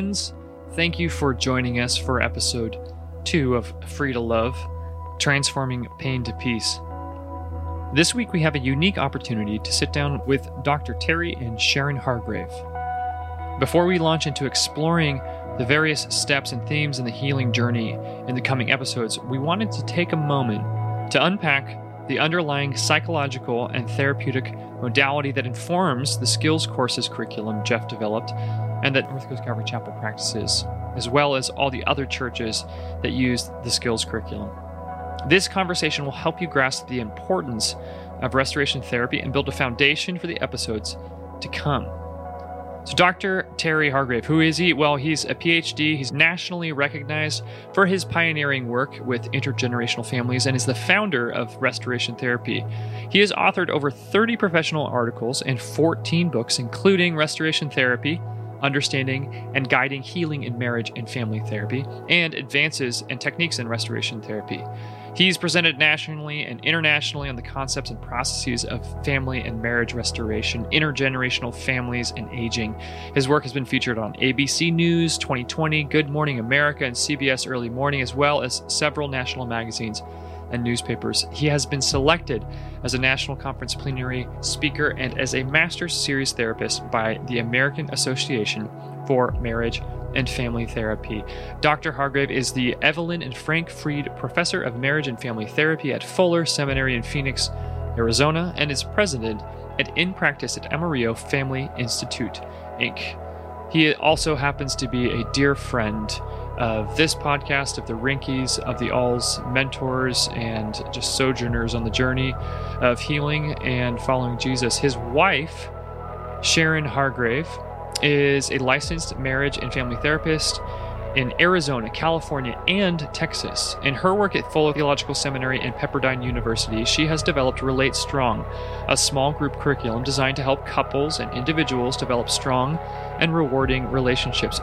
friends, thank you for joining us for episode two of Free to Love Transforming Pain to Peace. This week, we have a unique opportunity to sit down with Dr. Terry and Sharon Hargrave. Before we launch into exploring the various steps and themes in the healing journey in the coming episodes, we wanted to take a moment to unpack the underlying psychological and therapeutic modality that informs the skills courses curriculum Jeff developed and that North Coast Calvary Chapel practices, as well as all the other churches that use the skills curriculum. This conversation will help you grasp the importance of restoration therapy and build a foundation for the episodes to come. So, Dr. Terry Hargrave, who is he? Well, he's a PhD. He's nationally recognized for his pioneering work with intergenerational families and is the founder of Restoration Therapy. He has authored over 30 professional articles and 14 books, including Restoration Therapy, Understanding and Guiding Healing in Marriage and Family Therapy, and Advances and Techniques in Restoration Therapy. He's presented nationally and internationally on the concepts and processes of family and marriage restoration, intergenerational families, and aging. His work has been featured on ABC News, 2020, Good Morning America, and CBS Early Morning, as well as several national magazines and newspapers. He has been selected as a national conference plenary speaker and as a master's series therapist by the American Association for Marriage and Family Therapy. Dr. Hargrave is the Evelyn and Frank Freed Professor of Marriage and Family Therapy at Fuller Seminary in Phoenix, Arizona, and is president at In Practice at Amarillo Family Institute, Inc. He also happens to be a dear friend of this podcast, of the Rinkies, of the Alls mentors, and just sojourners on the journey of healing and following Jesus. His wife, Sharon Hargrave, is a licensed marriage and family therapist in Arizona, California, and Texas. In her work at Fuller Theological Seminary and Pepperdine University, she has developed Relate Strong, a small group curriculum designed to help couples and individuals develop strong and rewarding relationships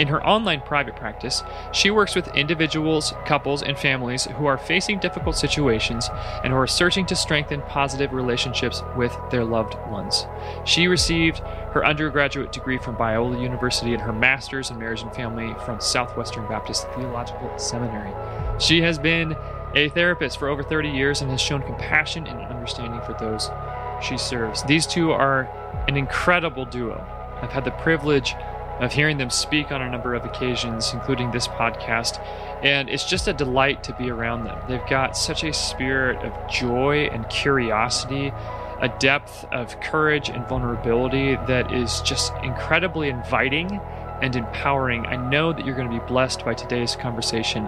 in her online private practice, she works with individuals, couples, and families who are facing difficult situations and who are searching to strengthen positive relationships with their loved ones. She received her undergraduate degree from Biola University and her master's in marriage and family from Southwestern Baptist Theological Seminary. She has been a therapist for over 30 years and has shown compassion and understanding for those she serves. These two are an incredible duo. I've had the privilege of hearing them speak on a number of occasions, including this podcast. And it's just a delight to be around them. They've got such a spirit of joy and curiosity, a depth of courage and vulnerability that is just incredibly inviting and empowering. I know that you're going to be blessed by today's conversation.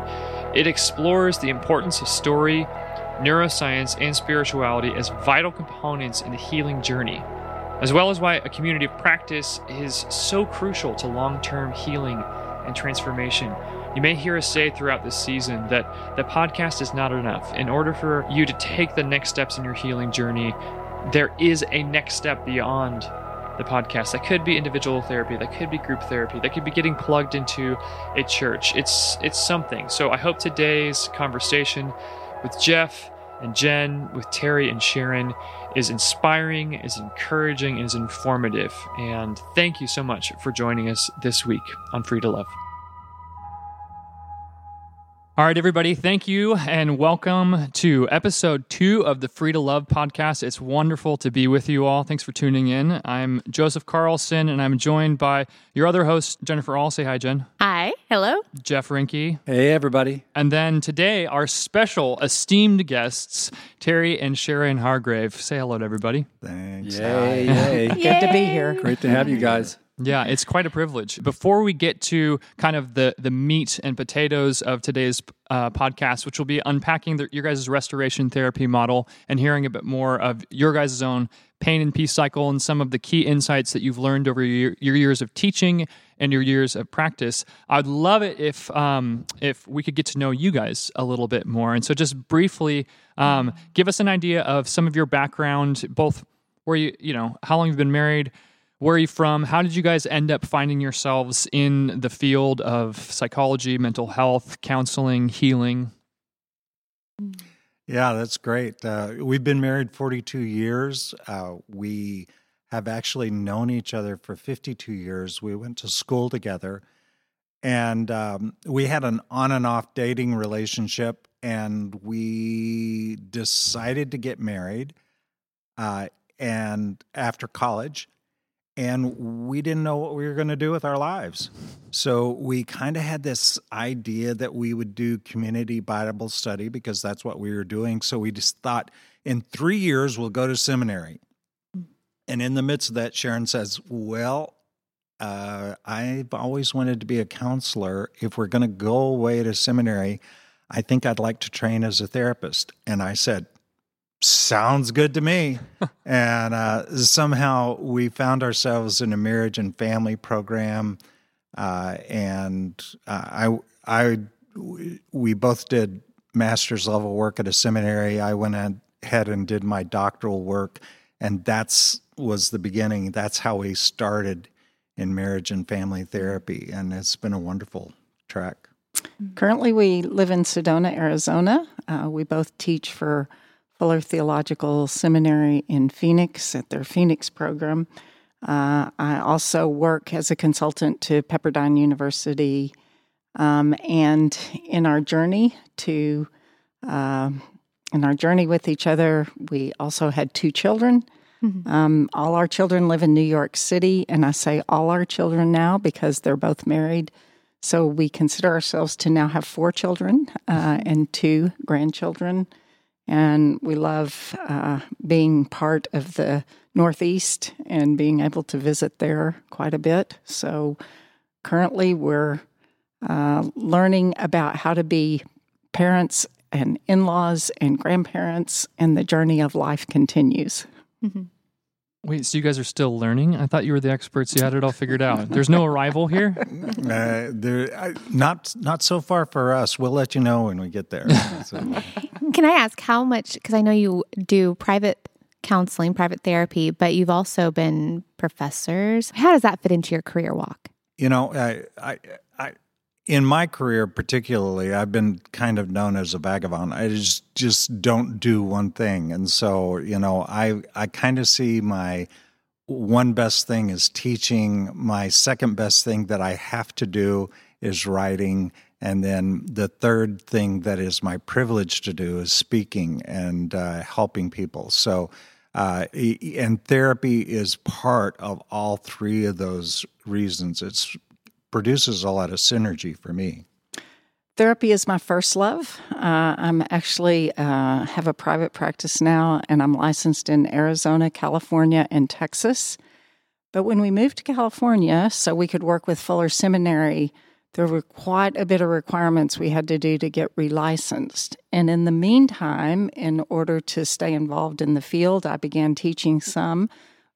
It explores the importance of story, neuroscience, and spirituality as vital components in the healing journey as well as why a community of practice is so crucial to long term healing and transformation. You may hear us say throughout this season that the podcast is not enough. In order for you to take the next steps in your healing journey, there is a next step beyond the podcast. That could be individual therapy, that could be group therapy, that could be getting plugged into a church. It's it's something. So I hope today's conversation with Jeff and Jen, with Terry and Sharon is inspiring, is encouraging, is informative. And thank you so much for joining us this week on Free to Love. All right, everybody, thank you and welcome to episode two of the Free to Love podcast. It's wonderful to be with you all. Thanks for tuning in. I'm Joseph Carlson and I'm joined by your other host, Jennifer All. Say hi, Jen. Hi. Hello. Jeff Rinke. Hey, everybody. And then today, our special esteemed guests, Terry and Sharon Hargrave. Say hello to everybody. Thanks. Yay, yay. Good to be here. Great to have you guys. Yeah, it's quite a privilege. Before we get to kind of the the meat and potatoes of today's uh, podcast, which will be unpacking the, your guys' restoration therapy model and hearing a bit more of your guys' own pain and peace cycle and some of the key insights that you've learned over your, your years of teaching and your years of practice. I'd love it if um, if we could get to know you guys a little bit more. And so, just briefly, um, give us an idea of some of your background, both where you you know how long you've been married where are you from? How did you guys end up finding yourselves in the field of psychology, mental health, counseling, healing? Yeah, that's great. Uh, we've been married 42 years. Uh, we have actually known each other for 52 years. We went to school together, and um, we had an on and off dating relationship, and we decided to get married. Uh, and after college, and we didn't know what we were going to do with our lives. So we kind of had this idea that we would do community Bible study because that's what we were doing. So we just thought in three years we'll go to seminary. And in the midst of that, Sharon says, Well, uh, I've always wanted to be a counselor. If we're going to go away to seminary, I think I'd like to train as a therapist. And I said, sounds good to me. and uh, somehow we found ourselves in a marriage and family program, uh, and uh, I, I, we both did master's level work at a seminary. I went ahead and did my doctoral work, and that's was the beginning. That's how we started in marriage and family therapy, and it's been a wonderful track. Currently, we live in Sedona, Arizona. Uh, we both teach for Fuller Theological Seminary in Phoenix at their Phoenix program. Uh, I also work as a consultant to Pepperdine University. Um, and in our journey to, uh, in our journey with each other, we also had two children. Mm-hmm. Um, all our children live in New York City, and I say all our children now because they're both married. So we consider ourselves to now have four children uh, and two grandchildren and we love uh, being part of the Northeast and being able to visit there quite a bit. So currently, we're uh, learning about how to be parents and in laws and grandparents, and the journey of life continues. Mm-hmm. Wait, so you guys are still learning? I thought you were the experts. You had it all figured out. There's no arrival here. Uh, there, not not so far for us. We'll let you know when we get there. So. Can I ask how much? Because I know you do private counseling, private therapy, but you've also been professors. How does that fit into your career walk? You know, I, I, I, in my career particularly, I've been kind of known as a vagabond. I just just don't do one thing, and so you know, I I kind of see my one best thing is teaching. My second best thing that I have to do is writing, and then the third thing that is my privilege to do is speaking and uh, helping people. So. Uh, and therapy is part of all three of those reasons. It's produces a lot of synergy for me. Therapy is my first love. Uh, I'm actually uh, have a private practice now, and I'm licensed in Arizona, California, and Texas. But when we moved to California, so we could work with Fuller Seminary, there were quite a bit of requirements we had to do to get relicensed. And in the meantime, in order to stay involved in the field, I began teaching some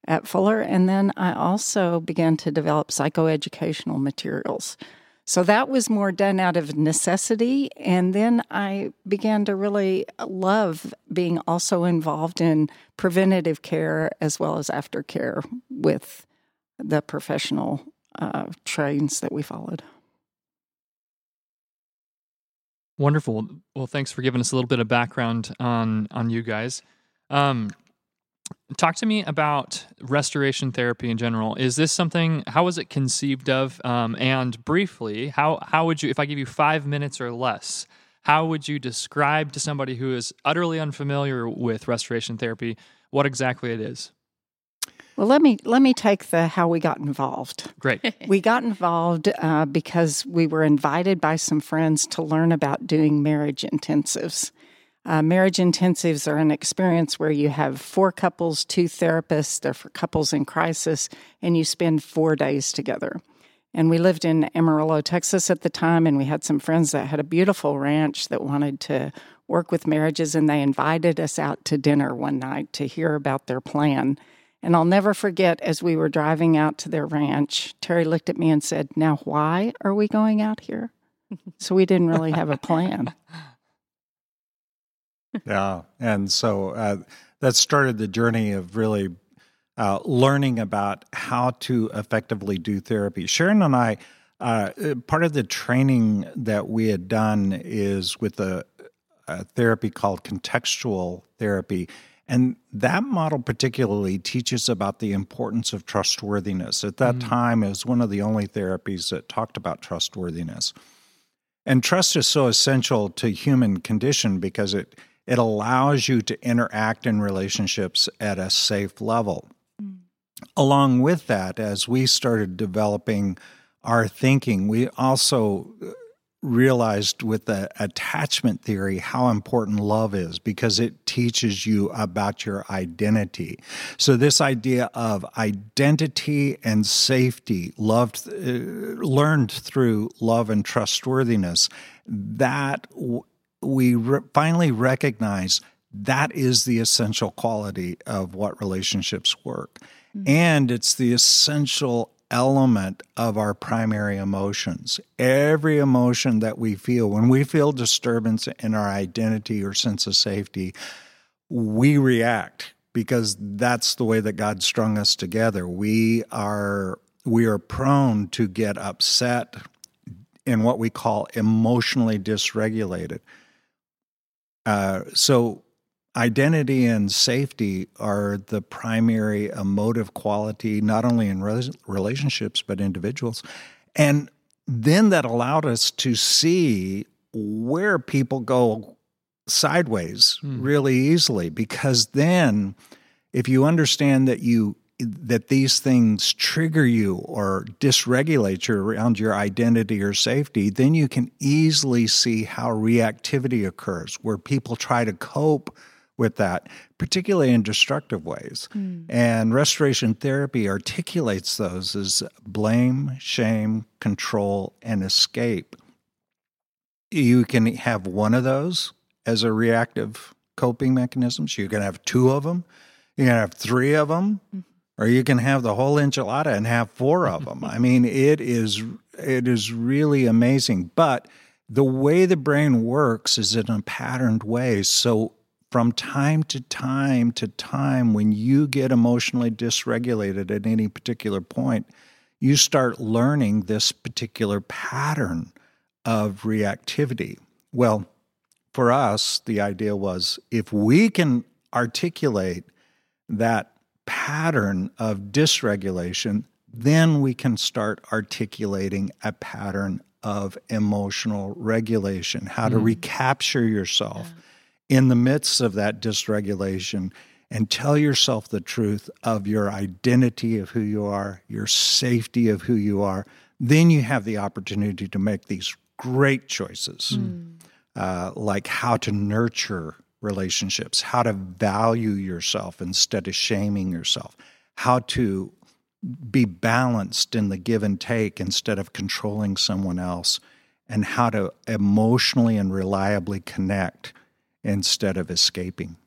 at Fuller. And then I also began to develop psychoeducational materials. So that was more done out of necessity. And then I began to really love being also involved in preventative care as well as aftercare with the professional uh, trains that we followed. Wonderful. Well, thanks for giving us a little bit of background on on you guys. Um, talk to me about restoration therapy in general. Is this something? How was it conceived of? Um, and briefly, how how would you, if I give you five minutes or less, how would you describe to somebody who is utterly unfamiliar with restoration therapy what exactly it is? Well, let me let me take the how we got involved. Great. we got involved uh, because we were invited by some friends to learn about doing marriage intensives. Uh, marriage intensives are an experience where you have four couples, two therapists, they're for couples in crisis, and you spend four days together. And we lived in Amarillo, Texas at the time, and we had some friends that had a beautiful ranch that wanted to work with marriages, and they invited us out to dinner one night to hear about their plan. And I'll never forget as we were driving out to their ranch, Terry looked at me and said, Now, why are we going out here? so we didn't really have a plan. yeah. And so uh, that started the journey of really uh, learning about how to effectively do therapy. Sharon and I, uh, part of the training that we had done is with a, a therapy called contextual therapy. And that model particularly teaches about the importance of trustworthiness. At that time, it was one of the only therapies that talked about trustworthiness. And trust is so essential to human condition because it it allows you to interact in relationships at a safe level. Along with that, as we started developing our thinking, we also realized with the attachment theory how important love is because it teaches you about your identity. So this idea of identity and safety loved uh, learned through love and trustworthiness that w- we re- finally recognize that is the essential quality of what relationships work. Mm-hmm. And it's the essential element of our primary emotions. Every emotion that we feel, when we feel disturbance in our identity or sense of safety, we react because that's the way that God strung us together. We are we are prone to get upset in what we call emotionally dysregulated. Uh, so identity and safety are the primary emotive quality, not only in re- relationships, but individuals. And then that allowed us to see where people go sideways really easily because then if you understand that you that these things trigger you or dysregulate you around your identity or safety, then you can easily see how reactivity occurs, where people try to cope with that, particularly in destructive ways. Hmm. And restoration therapy articulates those as blame, shame, control, and escape. You can have one of those as a reactive coping mechanisms. You can have two of them. You can have three of them, mm-hmm. Or you can have the whole enchilada and have four of them. I mean, it is it is really amazing. But the way the brain works is in a patterned way. So from time to time to time, when you get emotionally dysregulated at any particular point, you start learning this particular pattern of reactivity. Well, for us, the idea was if we can articulate that pattern of dysregulation, then we can start articulating a pattern of emotional regulation, how to recapture yourself in the midst of that dysregulation and tell yourself the truth of your identity of who you are, your safety of who you are. Then you have the opportunity to make these great choices, uh, like how to nurture relationships, how to value yourself instead of shaming yourself, how to be balanced in the give and take instead of controlling someone else, and how to emotionally and reliably connect instead of escaping.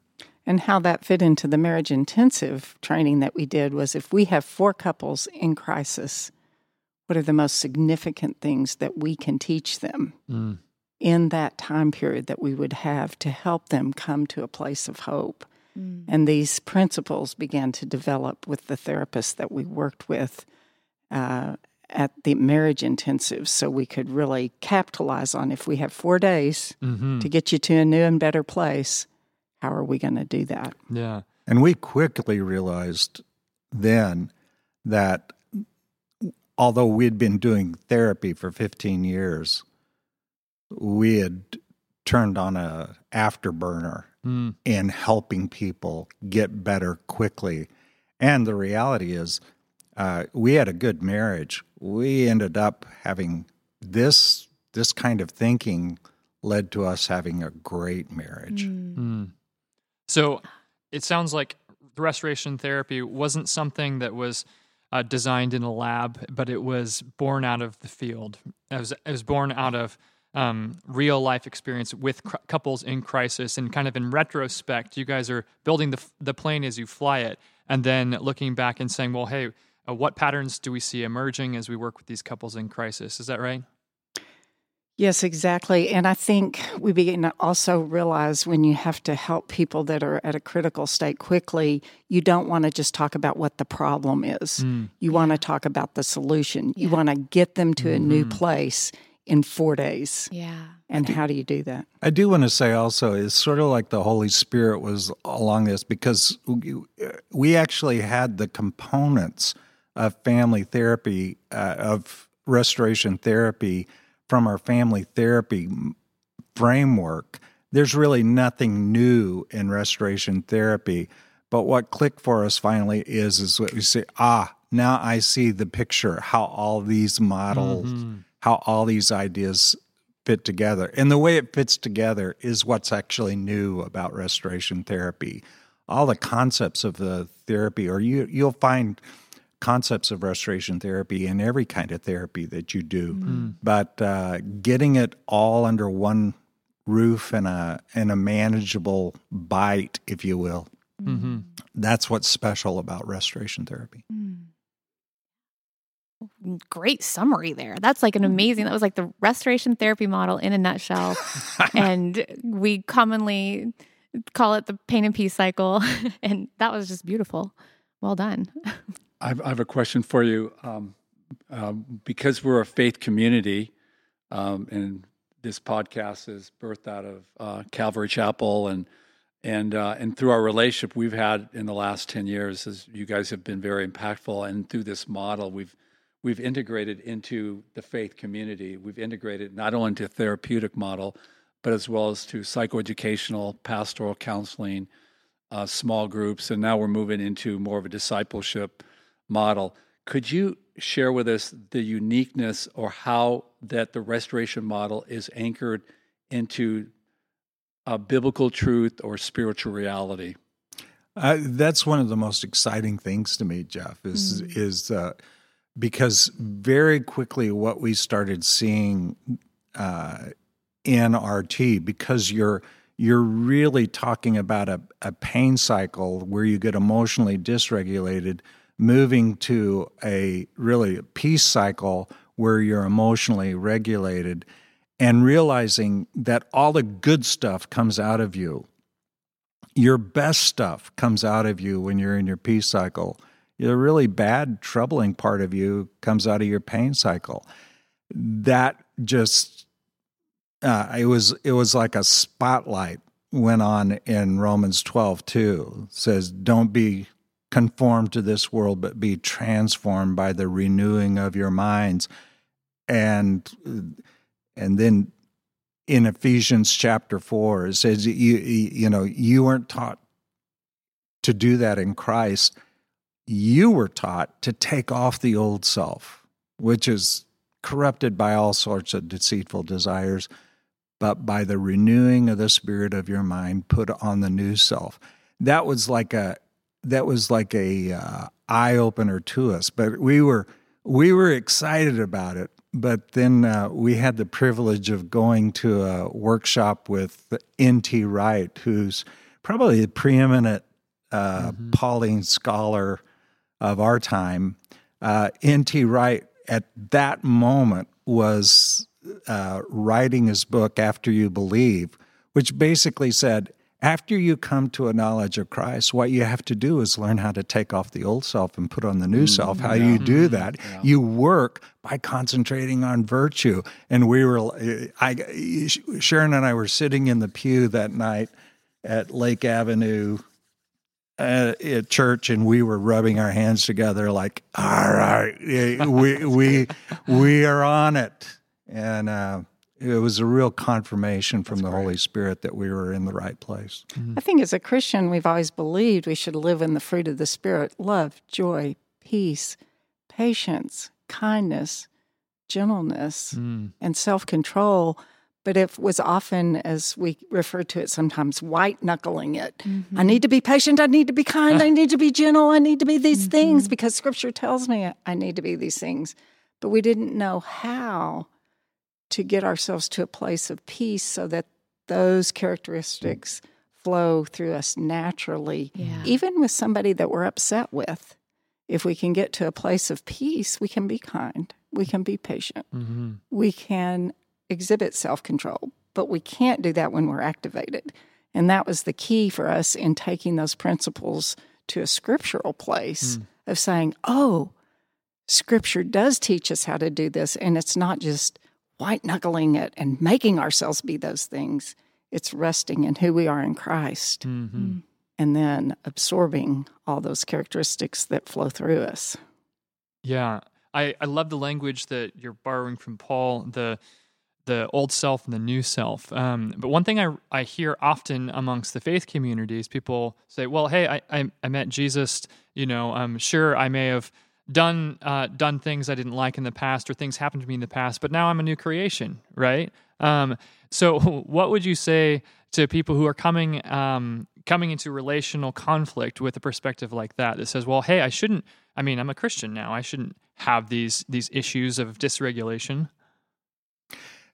And how that fit into the marriage intensive training that we did was if we have four couples in crisis, what are the most significant things that we can teach them mm. In that time period that we would have to help them come to a place of hope? And these principles began to develop with the therapists that we worked with uh, at the marriage intensive so we could really capitalize on if we have four days to get you to a new and better place, how are we going to do that? Yeah. And we quickly realized then that although we'd been doing therapy for 15 years, we had turned on a afterburner Mm. in helping people get better quickly. And the reality is, uh, we had a good marriage. We ended up having this this kind of thinking led to us having a great marriage. Mm. So it sounds like the restoration therapy wasn't something that was uh, designed in a lab, but it was born out of the field. It was, it was born out of um, real life experience with cr- couples in crisis. And kind of in retrospect, you guys are building the, f- the plane as you fly it, and then looking back and saying, well, hey, uh, what patterns do we see emerging as we work with these couples in crisis? Is that right? Yes, exactly. And I think we begin to also realize when you have to help people that are at a critical state quickly, you don't want to just talk about what the problem is. You want to talk about the solution. You want to get them to a new place in four days. Yeah. And how do you do that? I do want to say also, it's sort of like the Holy Spirit was along this because we actually had the components of family therapy, uh, of restoration therapy from our family therapy framework. There's really nothing new in restoration therapy. But what clicked for us finally is is what we say, ah, now I see the picture, how all these models, mm-hmm. How all these ideas fit together. And the way it fits together is what's actually new about restoration therapy. All the concepts of the therapy, or you you'll find concepts of restoration therapy in every kind of therapy that you do. Mm-hmm. But uh, getting it all under one roof and a and a manageable bite, if you will. Mm-hmm. That's what's special about restoration therapy. Mm great summary there. That's like an mm-hmm. amazing, that was like the restoration therapy model in a nutshell. and we commonly call it the pain and peace cycle. and that was just beautiful. Well done. I've, I have a question for you. Um, um, because we're a faith community, um, and this podcast is birthed out of uh, Calvary Chapel, and and uh, and through our relationship we've had in the last ten years, as you guys have been very impactful, and through this model, we've we've integrated into the faith community. We've integrated not only into therapeutic model, but as well as to psychoeducational, pastoral counseling, uh, small groups, and now we're moving into more of a discipleship model. Could you share with us the uniqueness or how that the restoration model is anchored into a biblical truth or spiritual reality? Uh, that's one of the most exciting things to me, Jeff. Is mm. is uh, because very quickly what we started seeing uh, in RT because you're you're really talking about a, a pain cycle where you get emotionally dysregulated, moving to a really peace cycle where you're emotionally regulated, and realizing that all the good stuff comes out of you. Your best stuff comes out of you when you're in your peace cycle the really bad, troubling part of you comes out of your pain cycle. That just uh, it was it was like a spotlight went on in Romans 12 too. Says, Don't be conformed to this world, but be transformed by the renewing of your minds. And and then in Ephesians chapter four, it says you you know, you weren't taught to do that in Christ you were taught to take off the old self, which is corrupted by all sorts of deceitful desires, but by the renewing of the spirit of your mind, put on the new self. That was like a that was like a uh, eye opener to us, but we were we were excited about it. But then uh, we had the privilege of going to a workshop with N.T. Wright, who's probably the preeminent uh, mm-hmm. Pauline scholar of our time, uh, N.T. Wright at that moment was uh, writing his book, After You Believe, which basically said, after you come to a knowledge of Christ, what you have to do is learn how to take off the old self and put on the new mm, self. How yeah. you do mm-hmm. that? Yeah. You work by concentrating on virtue. And we were, I, Sharon and I were sitting in the pew that night at Lake Avenue at, at, church and we were rubbing our hands together like all right we we we are on it and uh, it was a real confirmation from That's the great. holy spirit that we were in the right place mm-hmm. i think as a christian we've always believed we should live in the fruit of the spirit love joy peace patience kindness gentleness mm. and self-control but it was often, as we refer to it sometimes, white knuckling it. Mm-hmm. I need to be patient. I need to be kind. I need to be gentle. I need to be these mm-hmm. things because scripture tells me I need to be these things. But we didn't know how to get ourselves to a place of peace so that those characteristics flow through us naturally, yeah. even with somebody that we're upset with. If we can get to a place of peace, we can be kind. We can be patient. Mm-hmm. We can exhibit self control, but we can't do that when we're activated. And that was the key for us in taking those principles to a scriptural place mm. of saying, oh, scripture does teach us how to do this. And it's not just white knuckling it and making ourselves be those things. It's resting in who we are in Christ Mm-hmm. and then absorbing all those characteristics that flow through us. Yeah, I, I love the language that you're borrowing from Paul, the the old self and the new self. Um, but one thing I I hear often amongst the faith communities, people say, "Well, hey, I I, I met Jesus. You know, I'm sure I may have done uh, done things I didn't like in the past, or things happened to me in the past, but now I'm a new creation, right?" Um, so, what would you say to people who are coming um, coming into relational conflict with a perspective like that that says, "Well, hey, I shouldn't. I mean, I'm a Christian now. I shouldn't have these these issues of dysregulation."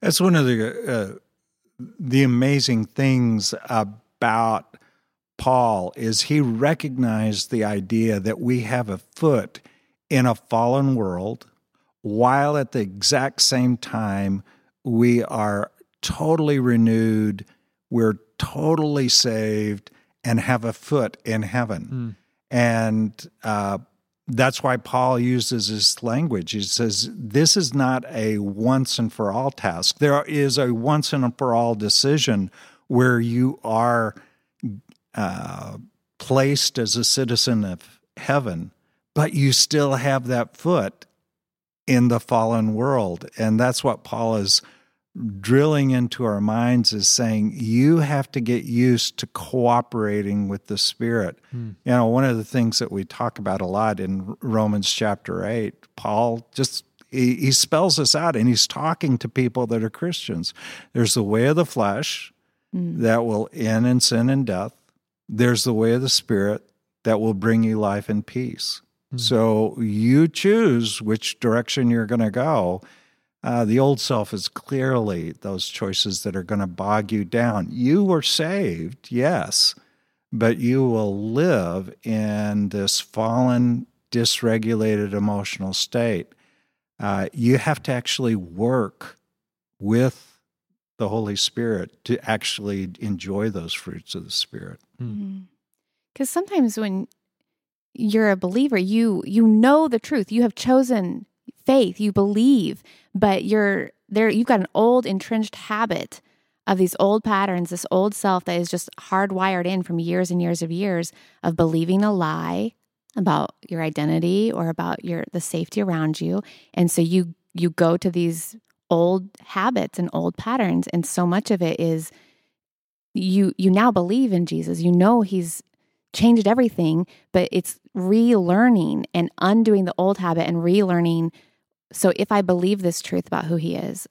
That's one of the uh, the amazing things about Paul is he recognized the idea that we have a foot in a fallen world, while at the exact same time we are totally renewed, we're totally saved, and have a foot in heaven. And uh, that's why Paul uses this language. He says, This is not a once and for all task. There is a once and for all decision where you are uh, placed as a citizen of heaven, but you still have that foot in the fallen world. And that's what Paul is drilling into our minds is saying you have to get used to cooperating with the spirit. Hmm. You know one of the things that we talk about a lot in romans chapter 8 paul just he, he spells this out and he's talking to people that are christians. There's the way of the flesh hmm. that will end in sin and death. There's the way of the spirit that will bring you life and peace. Hmm. So you choose which direction you're going to go uh, the old self is clearly those choices that are going to bog you down. You were saved, yes, but you will live in this fallen, dysregulated emotional state. Uh, you have to actually work with the Holy Spirit to actually enjoy those fruits of the Spirit. Because sometimes when you're a believer, you you know the truth. You have chosen faith. You believe, but you're there. You've got an old entrenched habit of these old patterns, this old self that is just hardwired in from years and years of years of believing a lie about your identity or about your the safety around you, and so you you go to these old habits and old patterns, and so much of it is you you now believe in Jesus. You know he's changed everything, but it's relearning and undoing the old habit and relearning. So if I believe this truth about who he is,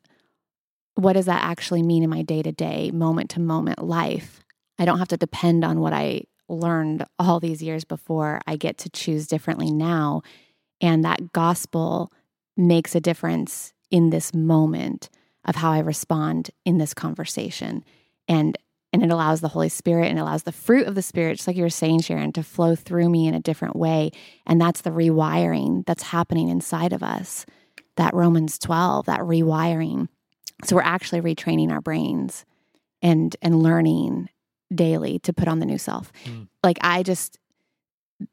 what does that actually mean in my day to day, moment to moment life? I don't have to depend on what I learned all these years before. I get to choose differently now. And that gospel makes a difference in this moment of how I respond in this conversation. And and it allows the Holy Spirit and allows the fruit of the Spirit, just like you were saying, Sharon, to flow through me in a different way. And that's the rewiring that's happening inside of us. That Romans 12, that rewiring. So we're actually retraining our brains and and learning daily to put on the new self. Mm. Like I just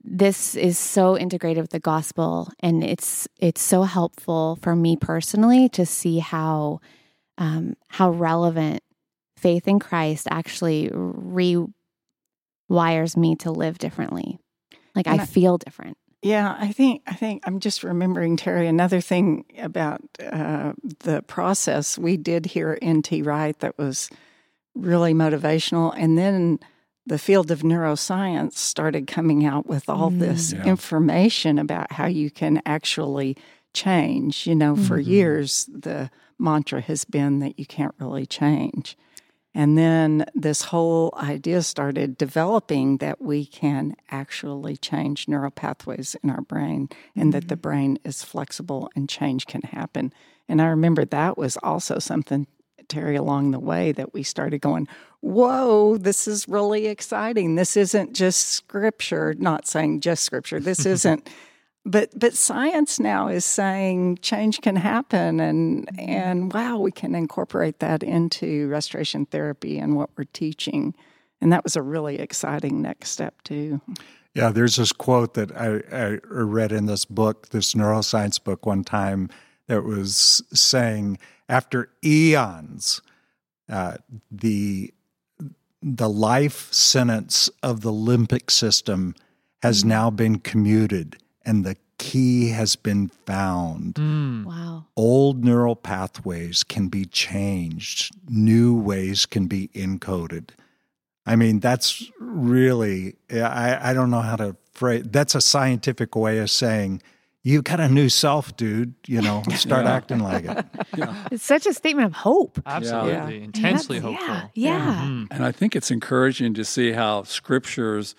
this is so integrated with the gospel and it's it's so helpful for me personally to see how um, how relevant faith in Christ actually rewires me to live differently. Like I I- feel different. Yeah, I think I think I'm just remembering Terry. Another thing about uh, the process we did here at NT Wright that was really motivational, and then the field of neuroscience started coming out with all this Yeah. information about how you can actually change. You know, for Mhm. years the mantra has been that you can't really change. And then this whole idea started developing that we can actually change neural pathways in our brain and that the mm-hmm. brain is flexible and change can happen. And I remember that was also something, Terry, along the way that we started going, whoa, this is really exciting. This isn't just scripture, not saying just scripture. This isn't. But but science now is saying change can happen and and wow we can incorporate that into restoration therapy and what we're teaching. And that was a really exciting next step too. Yeah, there's this quote that I, I read in this book, this neuroscience book, one time that was saying after eons, uh, the the life sentence of the limbic system has now been commuted, and the key has been found. Mm. Wow. Old neural pathways can be changed, new ways can be encoded. I mean, that's really, I, I don't know how to phrase that's a scientific way of saying, you got a new self, dude. You know, start Yeah. acting like it. It's such a statement of hope. Absolutely. Intensely hopeful. Yeah. Yeah. Mhm. And I think it's encouraging to see how scriptures,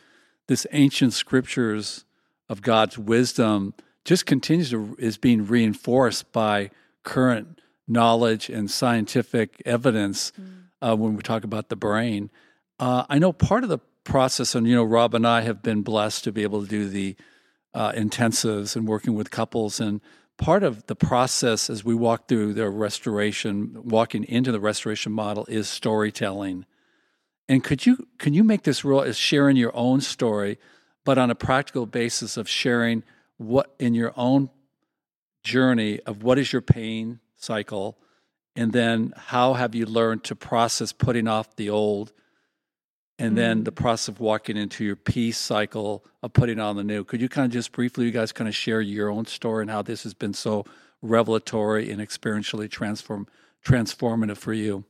this ancient scriptures of God's wisdom, just continues to is being reinforced by current knowledge and scientific evidence uh, when we talk about the brain. Uh, I know part of the process, and you know, Rob and I have been blessed to be able to do the uh, intensives and working with couples. And part of the process as we walk through the restoration, walking into the restoration model, is storytelling. And could you can you make this real as sharing your own story, but on a practical basis of sharing what in your own journey of what is your pain cycle, and then how have you learned to process putting off the old, and then mm-hmm. the process of walking into your peace cycle of putting on the new. Could you kind of just briefly, you guys, kind of share your own story and how this has been so revelatory and experientially transform transformative for you?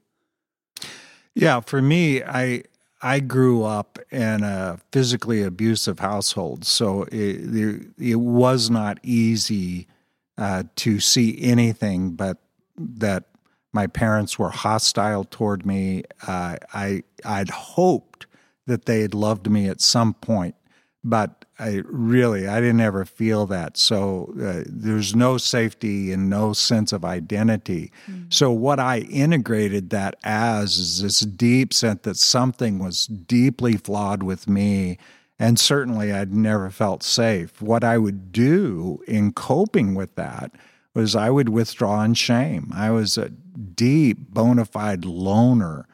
Yeah, for me, I I grew up in a physically abusive household, so it it was not easy uh, to see anything but that my parents were hostile toward me. Uh, I I'd hoped that they had loved me at some point, but I really I didn't ever feel that. So uh, there's no safety and no sense of identity. So what I integrated that as is this deep sense that something was deeply flawed with me. And certainly I'd never felt safe. What I would do in coping with that was I would withdraw in shame. I was a deep, bona fide loner.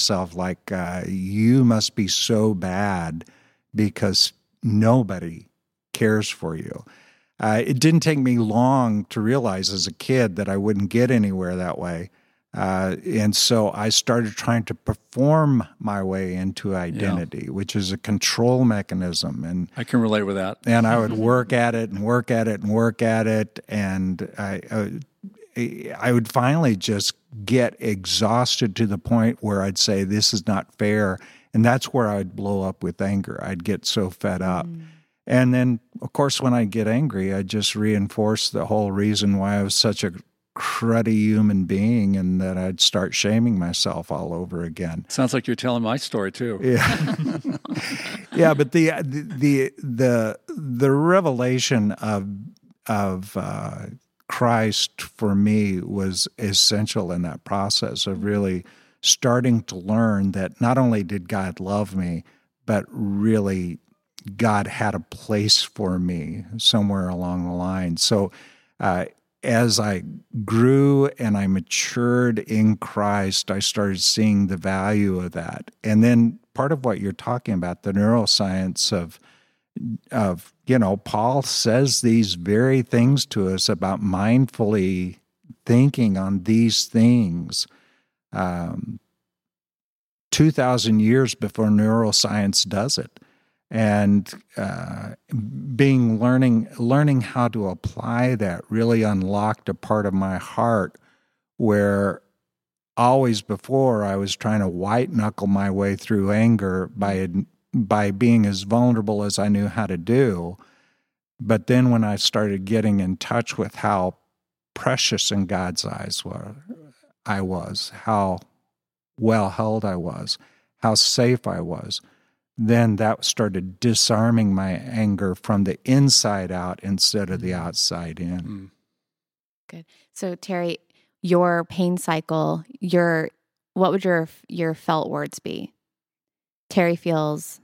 Myself like uh, you must be so bad because nobody cares for you. Uh, it didn't take me long to realize as a kid that I wouldn't get anywhere that way. Uh, and so I started trying to perform my way into identity, which is a control mechanism. And I can relate with that. and I would work at it and work at it and work at it, and I, uh, I would finally just get exhausted to the point where I'd say, "This is not fair," and that's where I'd blow up with anger. I'd get so fed up. And then, of course, when I get angry, I just reinforce the whole reason why I was such a cruddy human being and that I'd start shaming myself all over again. Sounds like you're telling my story too. Yeah, yeah, but the the the the revelation of of uh, Christ for me was essential in that process of really starting to learn that not only did God love me, but really God had a place for me somewhere along the line. So. Uh, as I grew and I matured in Christ, I started seeing the value of that. And then part of what you're talking about, the neuroscience of of you know, Paul says these very things to us about mindfully thinking on these things. Um, Two thousand years before neuroscience does it, and uh, being learning learning how to apply that really unlocked a part of my heart where always before I was trying to white knuckle my way through anger by by being as vulnerable as I knew how to do. But then when I started getting in touch with how precious in God's eyes were, I was, how well held I was, how safe I was, then that started disarming my anger from the inside out instead of the outside in. Mm. So Terry, your pain cycle, your what would your your felt words be? Terry feels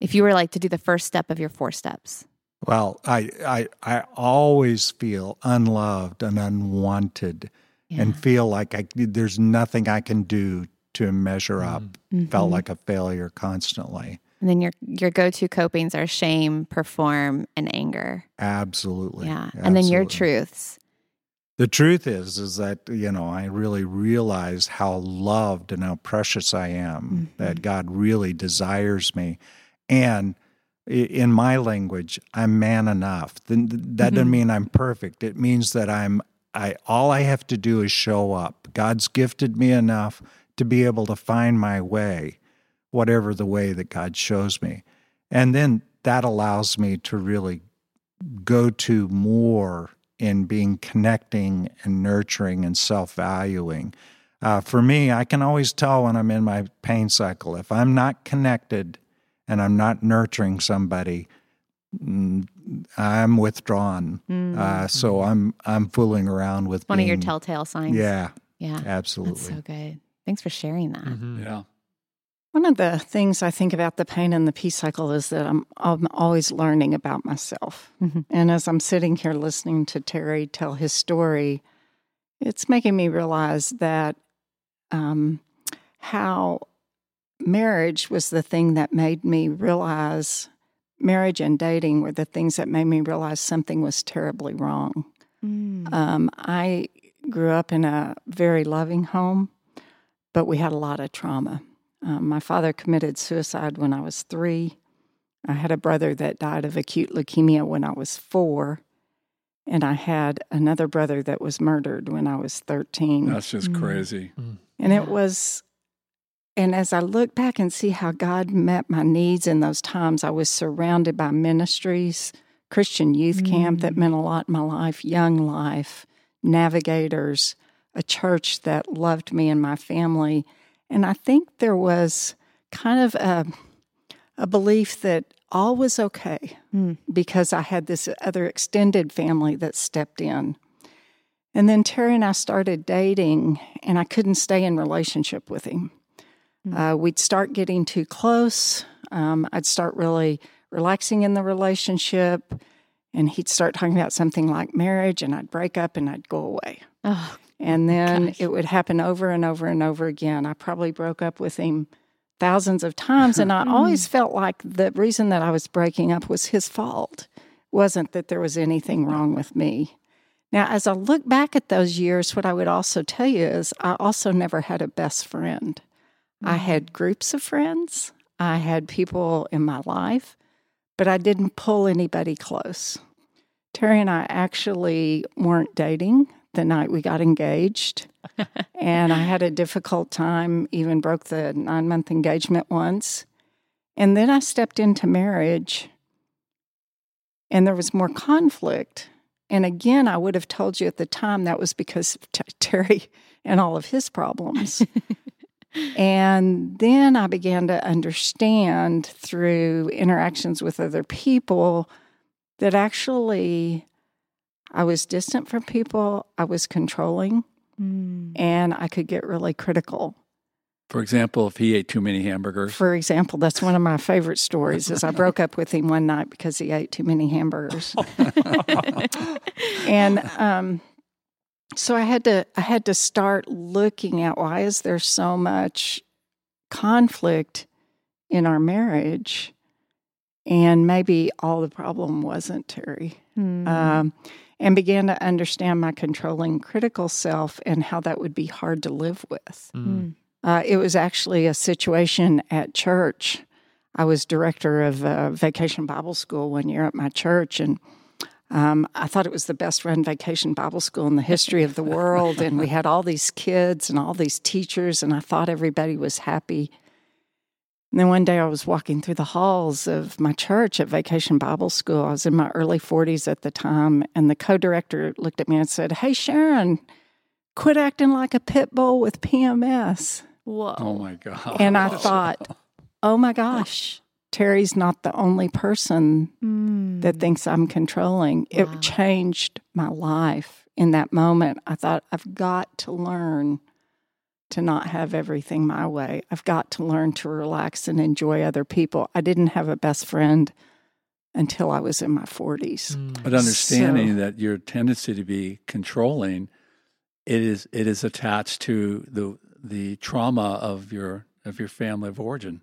if you were like to do the first step of your four steps. Well, I, I, I always feel unloved and unwanted and feel like I, there's nothing I can do to measure up. Mhm. Felt like a failure constantly. And then your your go to copings are shame, perform, and anger. Absolutely. Yeah. And then your truths. The truth is, is that you know I really realized how loved and how precious I am. Mhm. That God really desires me, and in my language, I'm man enough. That doesn't Mhm. mean I'm perfect. It means that I'm. I all I have to do is show up. God's gifted me enough to be able to find my way, whatever the way that God shows me, and then that allows me to really go to more in being connecting and nurturing and self valuing. Uh, for me, I can always tell when I'm in my pain cycle. If I'm not connected and I'm not nurturing somebody, mm, I'm withdrawn. Mm. Uh, so I'm I'm fooling around with One of your telltale signs. Yeah, Yeah. absolutely. That's so good. Thanks for sharing that. Mhm. Yeah. One of the things I think about the pain and the peace cycle is that I'm, I'm always learning about myself. Mhm. And as I'm sitting here listening to Terry tell his story, it's making me realize that um, how marriage was the thing that made me realize marriage and dating were the things that made me realize something was terribly wrong. Mm. Um, I grew up in a very loving home, but we had a lot of trauma. Um, my father committed suicide when I was three. I had a brother that died of acute leukemia when I was four. And I had another brother that was murdered when I was 13. That's just Mm. crazy. And it was, and as I look back and see how God met my needs in those times, I was surrounded by ministries, Christian youth camp that Mm. meant a lot in my life, Young Life, Navigators, a church that loved me and my family. And I think there was kind of a, a belief that all was okay Mm. because I had this other extended family that stepped in. And then Terry and I started dating, and I couldn't stay in relationship with him. Mm. Uh, we'd start getting too close. Um, I'd start really relaxing in the relationship, and he'd start talking about something like marriage, and I'd break up and I'd go away. Oh, And then Gosh. it would happen over and over and over again. I probably broke up with him thousands of times. And I always mm. felt like the reason that I was breaking up was his fault. It wasn't that there was anything wrong with me. Now, as I look back at those years, what I would also tell you is I also never had a best friend. I mm-hmm. had groups of friends, I had people in my life, but I didn't pull anybody close. Terry and I actually weren't dating the night we got engaged. and I had a difficult time, even broke the nine month engagement once. And then I stepped into marriage and there was more conflict. And again, I would have told you at the time that was because of T- Terry and all of his problems. and then I began to understand through interactions with other people that actually I was distant from people, I was controlling, Mm. and I could get really critical. For example, if he ate too many hamburgers. For example, that's one of my favorite stories is I broke up with him one night because he ate too many hamburgers. and um, so I had to I had to start looking at why is there so much conflict in our marriage, and maybe all the problem wasn't Terry, Mm. um, and began to understand my controlling critical self and how that would be hard to live with. Mm. Uh, it was actually a situation at church. I was director of uh, Vacation Bible School one year at my church, and um, I thought it was the best run vacation Bible school in the history of the world. and we had all these kids and all these teachers, and I thought everybody was happy. And then one day I was walking through the halls of my church at Vacation Bible School. I was in my early 40s at the time, and the co director looked at me and said, Hey, Sharon, quit acting like a pit bull with PMS. Whoa. Oh my God. And I thought, oh my gosh, Terry's not the only person Mm. that thinks I'm controlling. Wow. It changed my life in that moment. I thought, I've got to learn to not have everything my way. I've got to learn to relax and enjoy other people. I didn't have a best friend until I was in my 40s. Mm. But understanding So- that your tendency to be controlling, it is it is attached to the the trauma of your of your family of origin.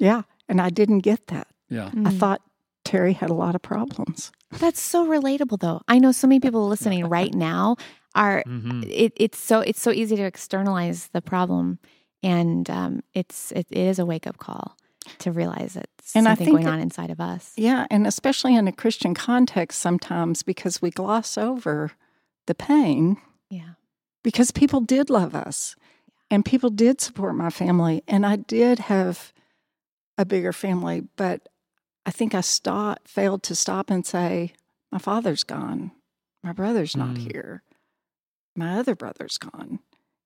Yeah. And I didn't get that. Yeah. I Mm. thought Terry had a lot of problems. That's so relatable though. I know so many people listening right now are Mhm. it, it's so it's so easy to externalize the problem and um, it's it, it is a wake up call to realize that And I something think going it- on inside of us. Yeah, and especially in a Christian context sometimes because we gloss over the pain Yeah. because people did love us and people did support my family and I did have a bigger family, but I think I stopped, failed to stop and say, my father's gone. My brother's not Mm. here. My other brother's gone.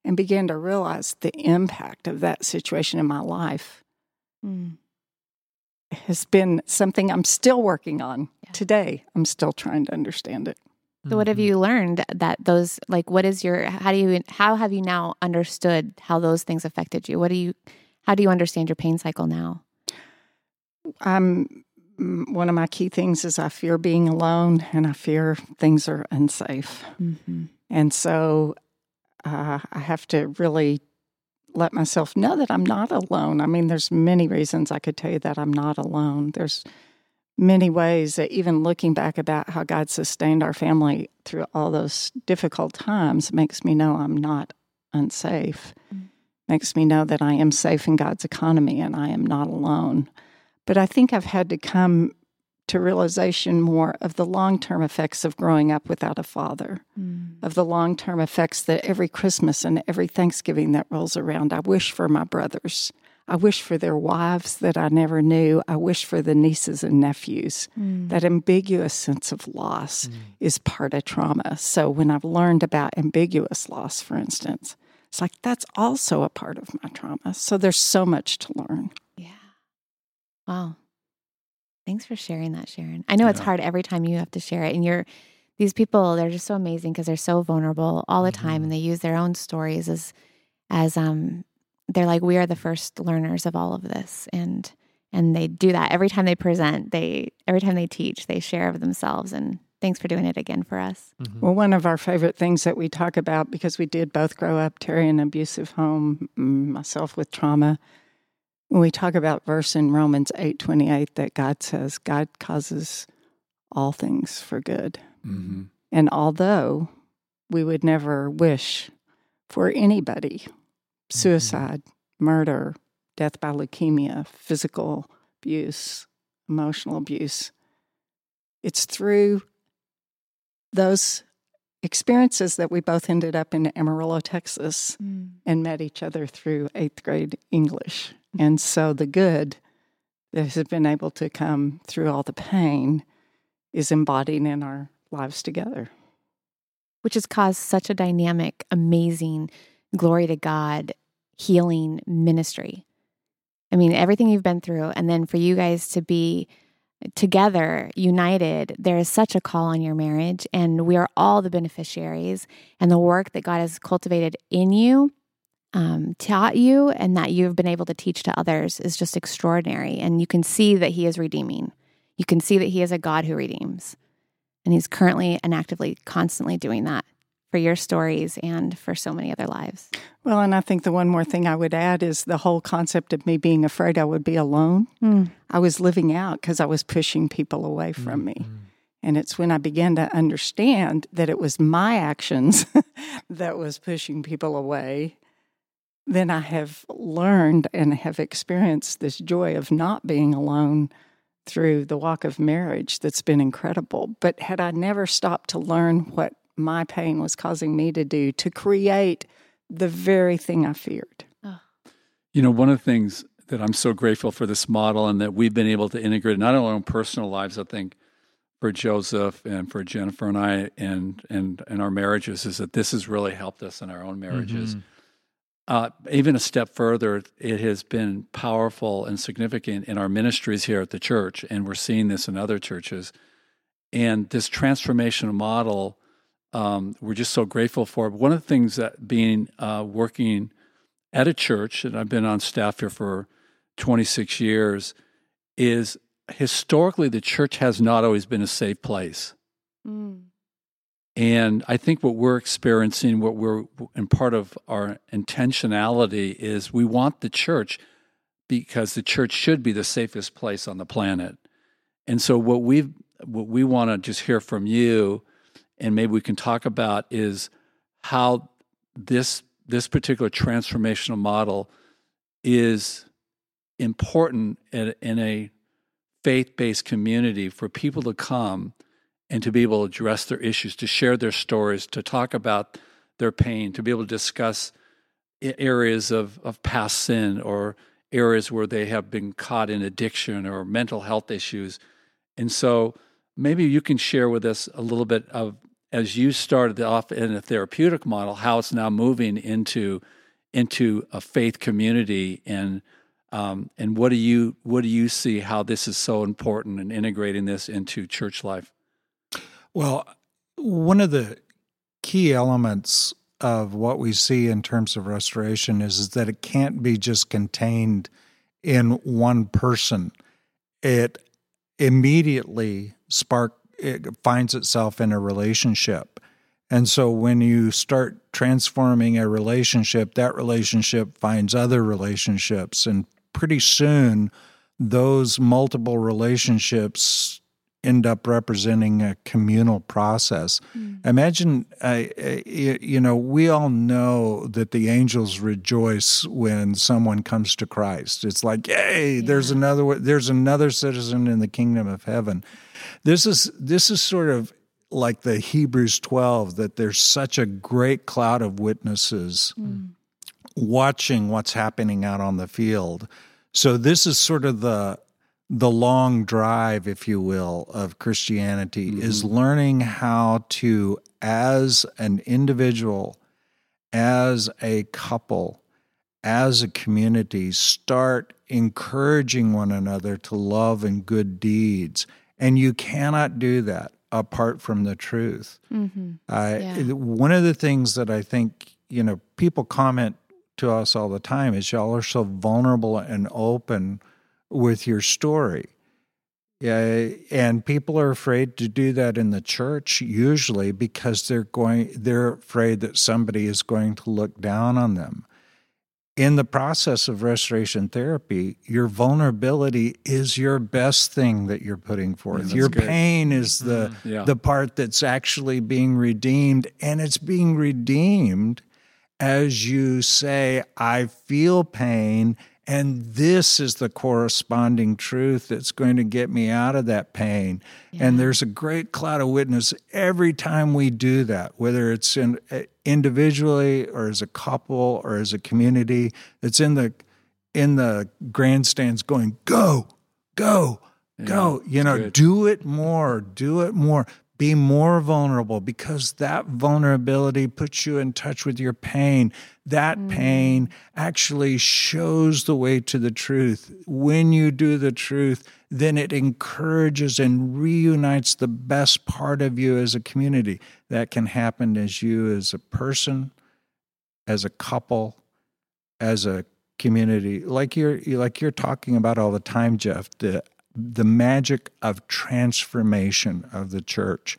And began to realize the impact of that situation in my life Mm. has been something I'm still working on Yeah. today. I'm still trying to understand it. So what have Mhm. you learned that those like what is your how do you how have you now understood how those things affected you? What do you how do you understand your pain cycle now? I'm mm, one of my key things is I fear being alone and I fear things are unsafe. Mm-hmm. And so uh, I have to really let myself know that I'm not alone. I mean, there's many reasons I could tell you that I'm not alone. There's many ways that even looking back about how God sustained our family through all those difficult times makes me know I'm not unsafe. Mm. Makes me know that I am safe in God's economy and I am not alone. But I think I've had to come to realization more of the long term effects of growing up without a father Mm. of the long term effects that every Christmas and every Thanksgiving that rolls around. I wish for my brothers. I wish for their wives that I never knew. I wish for the nieces and nephews. Mm. That ambiguous sense of loss is part of trauma. So when I've learned about ambiguous loss, for instance, it's like that's also a part of my trauma. So there's so much to learn. Yeah. Wow. Thanks for sharing that, Sharon. I know it's hard every time you have to share it. And you're, these people, they're just so amazing because they're so vulnerable all the time Mhm. and they use their own stories as, as, um, they're like, we are the first learners of all of this. And, and they do that every time they present, they, every time they teach, they share of themselves. And thanks for doing it again for us. Mhm. Well, one of our favorite things that we talk about, because we did both grow up, Terry in an abusive home, mm, myself with trauma, when we talk about verse in Romans eight twenty eight that God says God causes all things for good. hmm And although we would never wish for anybody suicide, murder, death by leukemia, physical abuse, emotional abuse, it's through those experiences that we both ended up in Amarillo, Texas, and met each other through eighth grade English. And so the good that has been able to come through all the pain is embodied in our lives together. which has caused such a dynamic, amazing, glory to God, healing ministry. I mean, everything you've been through, and then for you guys to be together, united, there is such a call on your marriage, and we are all the beneficiaries. And the work that God has cultivated in you, um, taught you, and that you've been able to teach to others is just extraordinary. And you can see that He is redeeming. You can see that He is a God who redeems. And he's currently and actively, constantly doing that for your stories and for so many other lives. Well, and I think the one more thing I would add is the whole concept of me being afraid I would be alone. I was living out because I was pushing people away from me. And it's when I began to understand that it was my actions that was pushing people away, then I have learned and have experienced this joy of not being alone through the walk of marriage that's been incredible. But had I never stopped to learn what my pain was causing me to do to create the very thing I feared. You know, one of the things that I'm so grateful for this model and that we've been able to integrate not only in our own personal lives, I think for Joseph and for Jennifer and I and and and our marriages is that this has really helped us in our own marriages. Mhm. Uh, even a step further, it has been powerful and significant in our ministries here at the church, and we're seeing this in other churches. And this transformational model, um, we're just so grateful for. One of the things that being uh, working at a church, and I've been on staff here for 26 years, is historically the church has not always been a safe place. And I think what we're experiencing, what we're, and part of our intentionality is we want the church because the church should be the safest place on the planet. And so what we what we want to just hear from you and maybe we can talk about is how this this particular transformational model is important in, in a faith-based community for people to come and to be able to address their issues, to share their stories, to talk about their pain, to be able to discuss areas of, of past sin or areas where they have been caught in addiction or mental health issues. And so maybe you can share with us a little bit of as you started off in a therapeutic model, how it's now moving into into a faith community and um, and what do you what do you see how this is so important and in integrating this into church life? Well, one of the key elements of what we see in terms of restoration is, that it can't be just contained in one person. It immediately spark it finds itself in a relationship. And so when you start transforming a relationship, that relationship finds other relationships and pretty soon those multiple relationships end up representing a communal process. Mm. Imagine, uh, you know, we all know that the angels rejoice when someone comes to Christ. It's like, hey, Yeah. There's another. There's another citizen in the kingdom of heaven. This is this is sort of like the Hebrews 12 that there's such a great cloud of witnesses mm. watching what's happening out on the field. So this is sort of the the long drive, if you will, of Christianity mm-hmm. is learning how to, as an individual, as a couple, as a community, start encouraging one another to love and good deeds. And you cannot do that apart from the truth. Mm-hmm. Uh, yeah. One of the things that I think, you know, people comment to us all the time is y'all are so vulnerable and open with your story. Yeah, and people are afraid to do that in the church usually because they're going they're afraid that somebody is going to look down on them. In the process of restoration therapy, your vulnerability is your best thing that you're putting forth. Yeah, your good. pain is the mm-hmm. yeah. the part that's actually being redeemed and it's being redeemed as you say I feel pain and this is the corresponding truth that's going to get me out of that pain. Yeah. And there's a great cloud of witness every time we do that, whether it's in, uh, individually or as a couple or as a community. It's in the in the grandstands going, go, go, yeah, go. You know, good. do it more, do it more be more vulnerable because that vulnerability puts you in touch with your pain. That mm. pain actually shows the way to the truth. When you do the truth, then it encourages and reunites the best part of you as a community. That can happen as you as a person, as a couple, as a community. Like you're like you're talking about all the time, Jeff, the the magic of transformation of the church.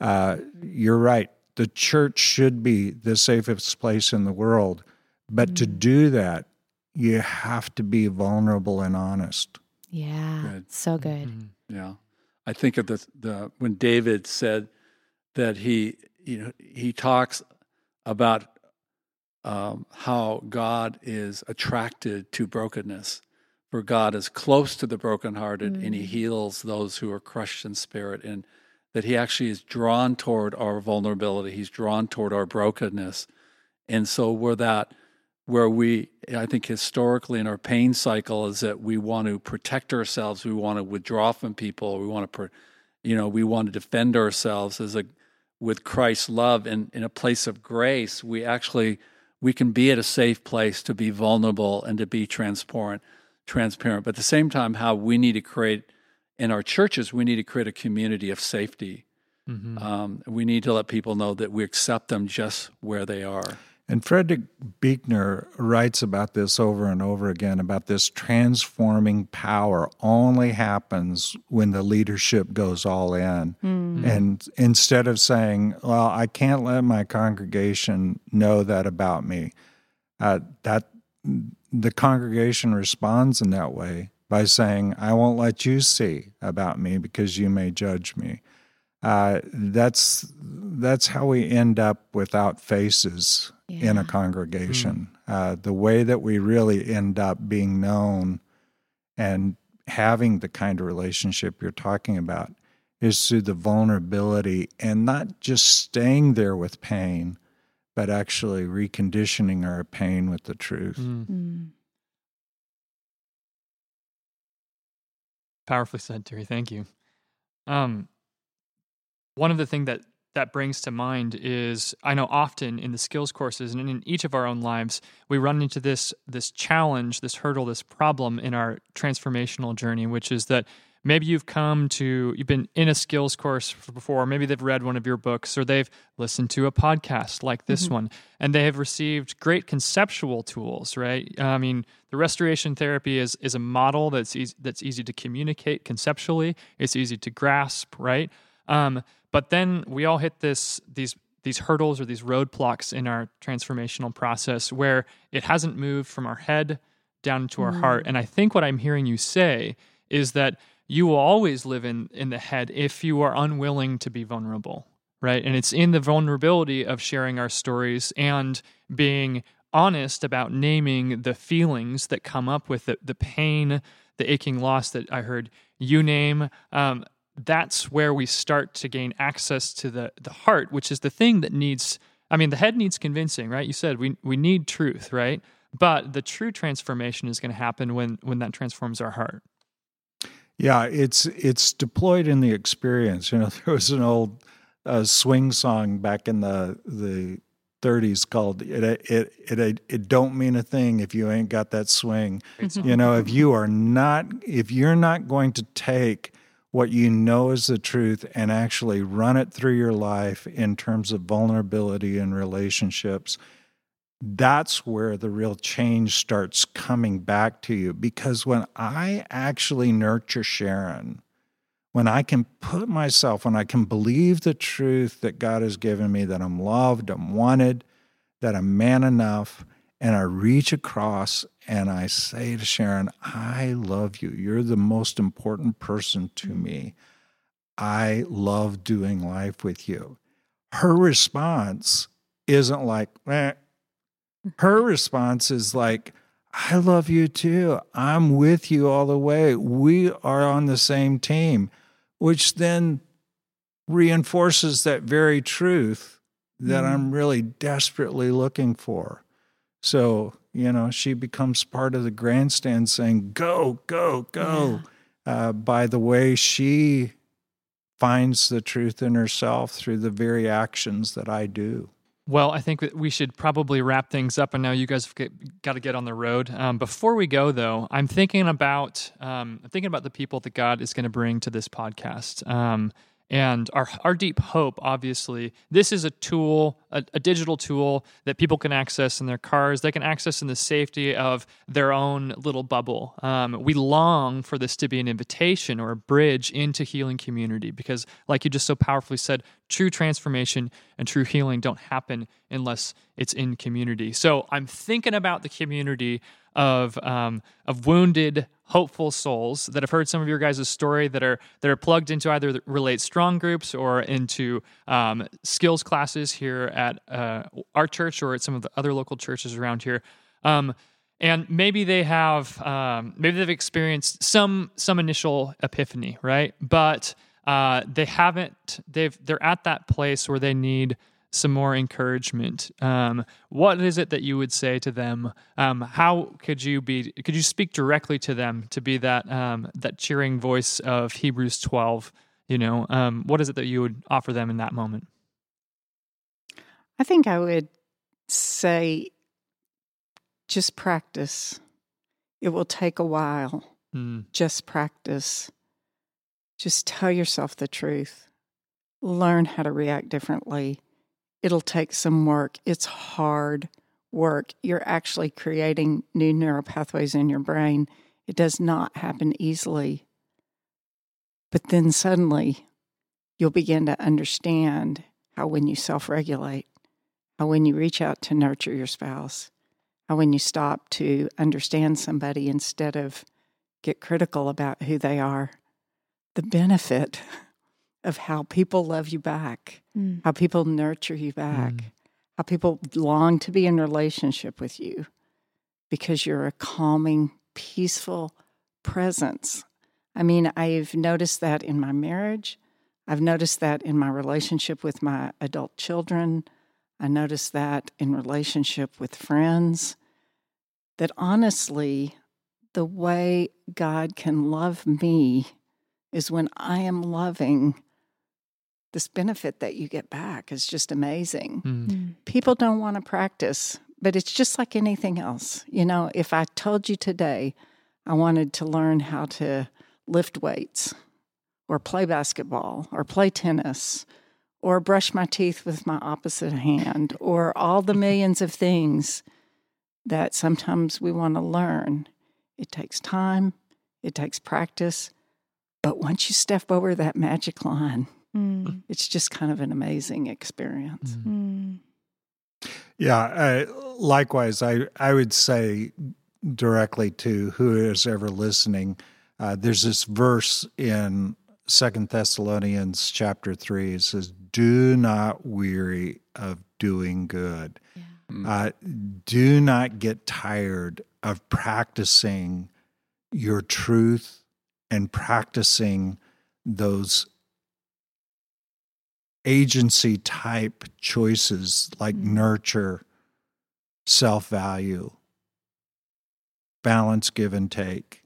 Uh, you're right. The church should be the safest place in the world. But mm-hmm. to mm. do that, you have to be vulnerable and honest. Yeah. Good. So good. Mm-hmm. Yeah. I think of the, the when David said that he you know he talks about um, how God is attracted to brokenness for God is close to the brokenhearted mm. and he mm. heals those who are crushed in spirit and that he actually is drawn toward our vulnerability. He's drawn toward our brokenness. And so where that where we i think historically in our pain cycle is that we want to protect ourselves. We want to withdraw from people. We want to you know we want to defend ourselves as a with christ's love and in a place of grace. We actually we can be at a safe place to be vulnerable and to be transparent transparent. But at the same time, how we need to create in our churches, we need to create a community of safety. Mm-hmm. Um, we need to let people know that we accept them just where they are. And Frederick Buechner writes about this over and over again about this transforming power only happens when the leadership goes all in. Mm-hmm. And instead of saying, Well, I can't let my congregation know that about me, uh, that the congregation responds in that way by saying, I won't let you see about me because you may judge me. Uh, that's that's how we end up without faces yeah. in a congregation. Mm. Uh, the way that we really end up being known and having the kind of relationship you're talking about is through the vulnerability and not just staying there with pain, but actually reconditioning our pain with the truth. Mm. Mm. Powerfully said, Terry. Thank you. Um, one of the things that that brings to mind is I know often in the skills courses and in each of our own lives we run into this this challenge, this hurdle, this problem in our transformational journey, which is that maybe you've come to you've been in a skills course before. Maybe they've read one of your books or they've listened to a podcast like this mm-hmm. one and they have received great conceptual tools right? I mean the restoration therapy is is a model that's easy, that's easy to communicate conceptually. It's easy to grasp right? Um, but then we all hit this these these hurdles or these roadblocks in our transformational process where it hasn't moved from our head down to our mm. heart and i think what i'm hearing you say is that you will always live in in the head if you are unwilling to be vulnerable right? And it's in the vulnerability of sharing our stories and being honest about naming the feelings that come up with it the pain the aching loss that i heard you name um, that's where we start to gain access to the the heart which is the thing that needs i mean the head needs convincing right? You said we we need truth right? But the true transformation is going to happen when when that transforms our heart yeah, it's it's deployed in the experience. You know, there was an old uh, swing song back in the the 30s called it, it it it it don't mean a thing if you ain't got that swing. You know, if you are not if you're not going to take what you know is the truth and actually run it through your life in terms of vulnerability and relationships that's where the real change starts coming back to you. Because when I actually nurture Sharon, when I can put myself, when I can believe the truth that God has given me, that I'm loved, I'm wanted, that I'm man enough, and I reach across and I say to Sharon, I love you. You're the most important person to me. I love doing life with you. Her response isn't like, eh, her response is like, I love you too. I'm with you all the way. We are on the same team, which then reinforces that very truth that mm. I'm really desperately looking for. So, you know, she becomes part of the grandstand saying, go, go, go. Yeah. Uh, by the way, she finds the truth in herself through the very actions that I do. Well, I think that we should probably wrap things up. And now you guys have got to get on the road. Um, before we go, though, I'm thinking about um, I'm thinking about the people that God is going to bring to this podcast. Um, and our, our deep hope, obviously, this is a tool, a, a, digital tool that people can access in their cars. They can access in the safety of their own little bubble. Um, we long for this to be an invitation or a bridge into healing community because, like you just so powerfully said, true transformation and true healing don't happen unless it's in community. So I'm thinking about the community of um, of wounded, hopeful souls that have heard some of your guys' story that are that are plugged into either relate strong groups or into um, skills classes here at uh, our church or at some of the other local churches around here. Um, and maybe they have um, maybe they've experienced some some initial epiphany, right? But uh, they haven't. They've they're at that place where they need some more encouragement. Um, what is it that you would say to them? Um, how could you be? Could you speak directly to them to be that um, that cheering voice of Hebrews twelve? You know, um, what is it that you would offer them in that moment? I think I would say, just practice. It will take a while. Mm. Just practice. Just tell yourself the truth. Learn how to react differently it'll take some work. It's hard work. You're actually creating new neural pathways in your brain. It does not happen easily. But then suddenly, you'll begin to understand how when you self regulate, how when you reach out to nurture your spouse, how when you stop to understand somebody instead of get critical about who they are, the benefit of how people love you back, Mm. how people nurture you back, Mm. how people long to be in relationship with you because you're a calming, peaceful presence. I mean, I've noticed that in my marriage. I've noticed that in my relationship with my adult children. I noticed that in relationship with friends. That honestly, the way God can love me is when I am loving. This benefit that you get back is just amazing Mm. People don't want to practice, but it's just like anything else. You know, if I told you today I wanted to learn how to lift weights or play basketball or play tennis or brush my teeth with my opposite hand or all the millions of things that sometimes we want to learn, it takes time, it takes practice. But once you step over that magic line, Mm. it's just kind of an amazing experience. Mm. Yeah, I, likewise, I, I would say directly to who is ever listening, uh, there's this verse in Second Thessalonians chapter three. It says, "Do not weary of doing good. Mm. Uh, do not get tired of practicing your truth and practicing those agency type choices like Mm. nurture, self value, balance, give and take,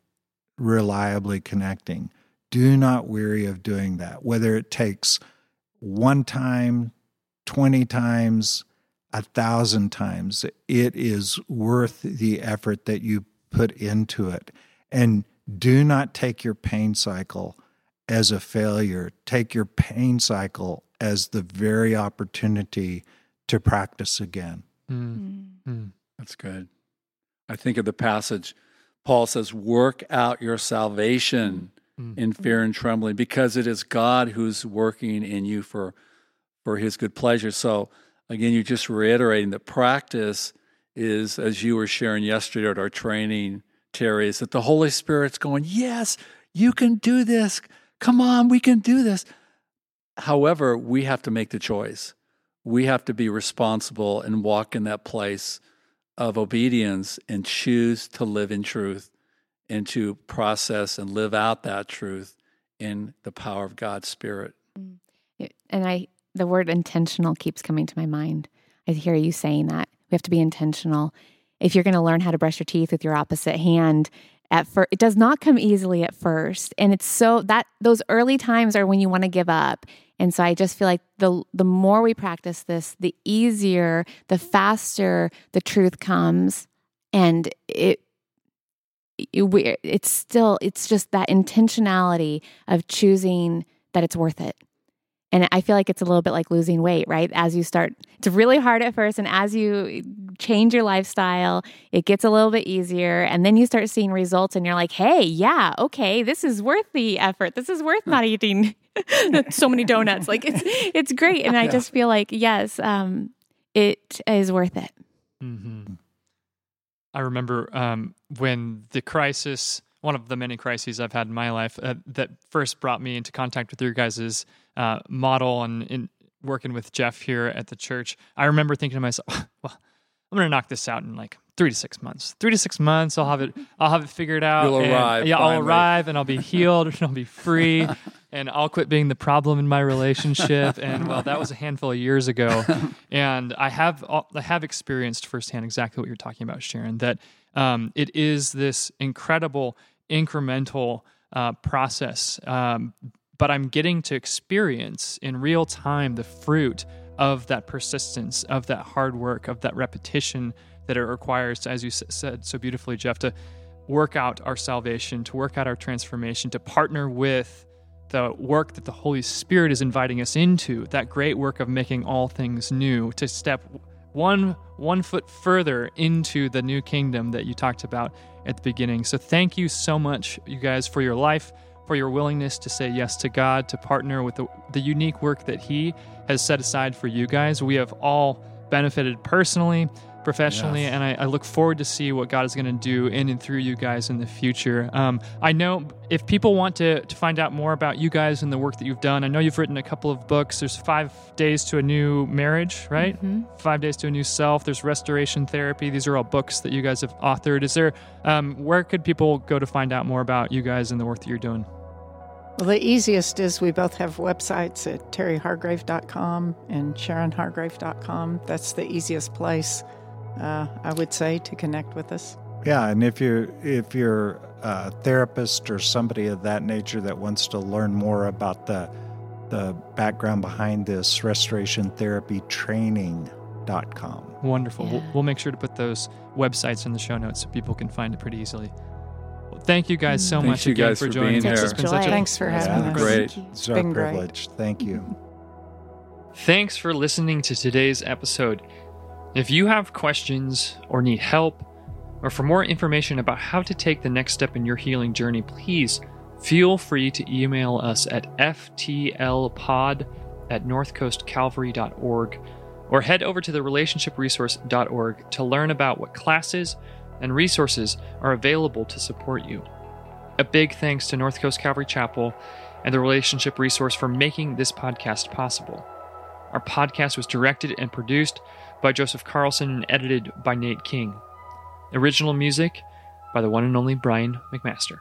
reliably connecting. Do not weary of doing that, whether it takes one time, 20 times, a thousand times. It is worth the effort that you put into it. And do not take your pain cycle as a failure. Take your pain cycle as the very opportunity to practice again. Mm. Mm. Mm. That's good. I think of the passage. Paul says, Work out your salvation Mm. in fear and trembling, because it is God who's working in you for, for his good pleasure. So, again, you're just reiterating that practice is, as you were sharing yesterday at our training, Terry, is that the Holy Spirit's going, Yes, you can do this. Come on, we can do this. However, we have to make the choice. We have to be responsible and walk in that place of obedience and choose to live in truth and to process and live out that truth in the power of God's Spirit. Mm. And I, the word intentional keeps coming to my mind. I hear you saying that we have to be intentional. If you're going to learn how to brush your teeth with your opposite hand, at first, it does not come easily at first, and it's so that those early times are when you want to give up. And so I just feel like the the more we practice this, the easier, the faster the truth comes, and it. we, it's still it's just that intentionality of choosing that it's worth it and I feel like it's a little bit like losing weight, right? As you start, it's really hard at first. And as you change your lifestyle, it gets a little bit easier. And then you start seeing results and you're like, hey, yeah, okay, this is worth the effort. This is worth not eating so many donuts. Like it's, it's great. And I just feel like, yes, um, it is worth it. Mm-hmm. I remember um, when the crisis, one of the many crises I've had in my life, uh, that first brought me into contact with your guys' uh, model and in working with Jeff here at the church. I remember thinking to myself, well, I'm going to knock this out in like three to six months. Three to six months, I'll have it. I'll have it figured out. You'll and- arrive, Yeah, I'll arrive, and I'll be healed, and I'll be free, and I'll quit being the problem in my relationship. And well, that was a handful of years ago, and I have I have experienced firsthand exactly what you're talking about, Sharon. That um, it is this incredible incremental uh, process, um, but I'm getting to experience in real time the fruit of that persistence, of that hard work, of that repetition that it requires, as you said so beautifully, Jeff, to work out our salvation, to work out our transformation, to partner with the work that the Holy Spirit is inviting us into, that great work of making all things new, to step one one foot further into the new kingdom that you talked about at the beginning. So thank you so much, you guys, for your life, for your willingness to say yes to God, to partner with the, the unique work that He has set aside for you guys. We have all benefited personally, professionally, Yes. and I, I look forward to see what God is going to do in and through you guys in the future. Um, I know if people want to, to find out more about you guys and the work that you've done, I know you've written a couple of books. There's Five Days to a New Marriage, right? Five Days to a New Self. There's Restoration Therapy. These are all books that you guys have authored. Is there, um, where could people go to find out more about you guys and the work that you're doing? Well, the easiest is we both have websites at terryhargrave.com and sharonhargrave.com. That's the easiest place, uh, I would say, to connect with us. Yeah, and if you're if you're a therapist or somebody of that nature that wants to learn more about the the background behind this restoration therapy training.com. Wonderful. We'll, we'll make sure to put those websites in the show notes so people can find it pretty easily. Well, thank you guys so Thanks much you again guys for for joining us. It's been such a Thanks for Yeah, having us. great. Thank you. It's our been great. Thank you. Thanks for listening to today's episode. If you have questions or need help, or for more information about how to take the next step in your healing journey, please feel free to email us at ftlpod at northcoastcalvary.org or head over to the relationshipresource.org to learn about what classes and resources are available to support you. A big thanks to North Coast Calvary Chapel and the Relationship Resource for making this podcast possible. Our podcast was directed and produced by Joseph Carlson and edited by Nate King. Original music by the one and only Brian McMaster.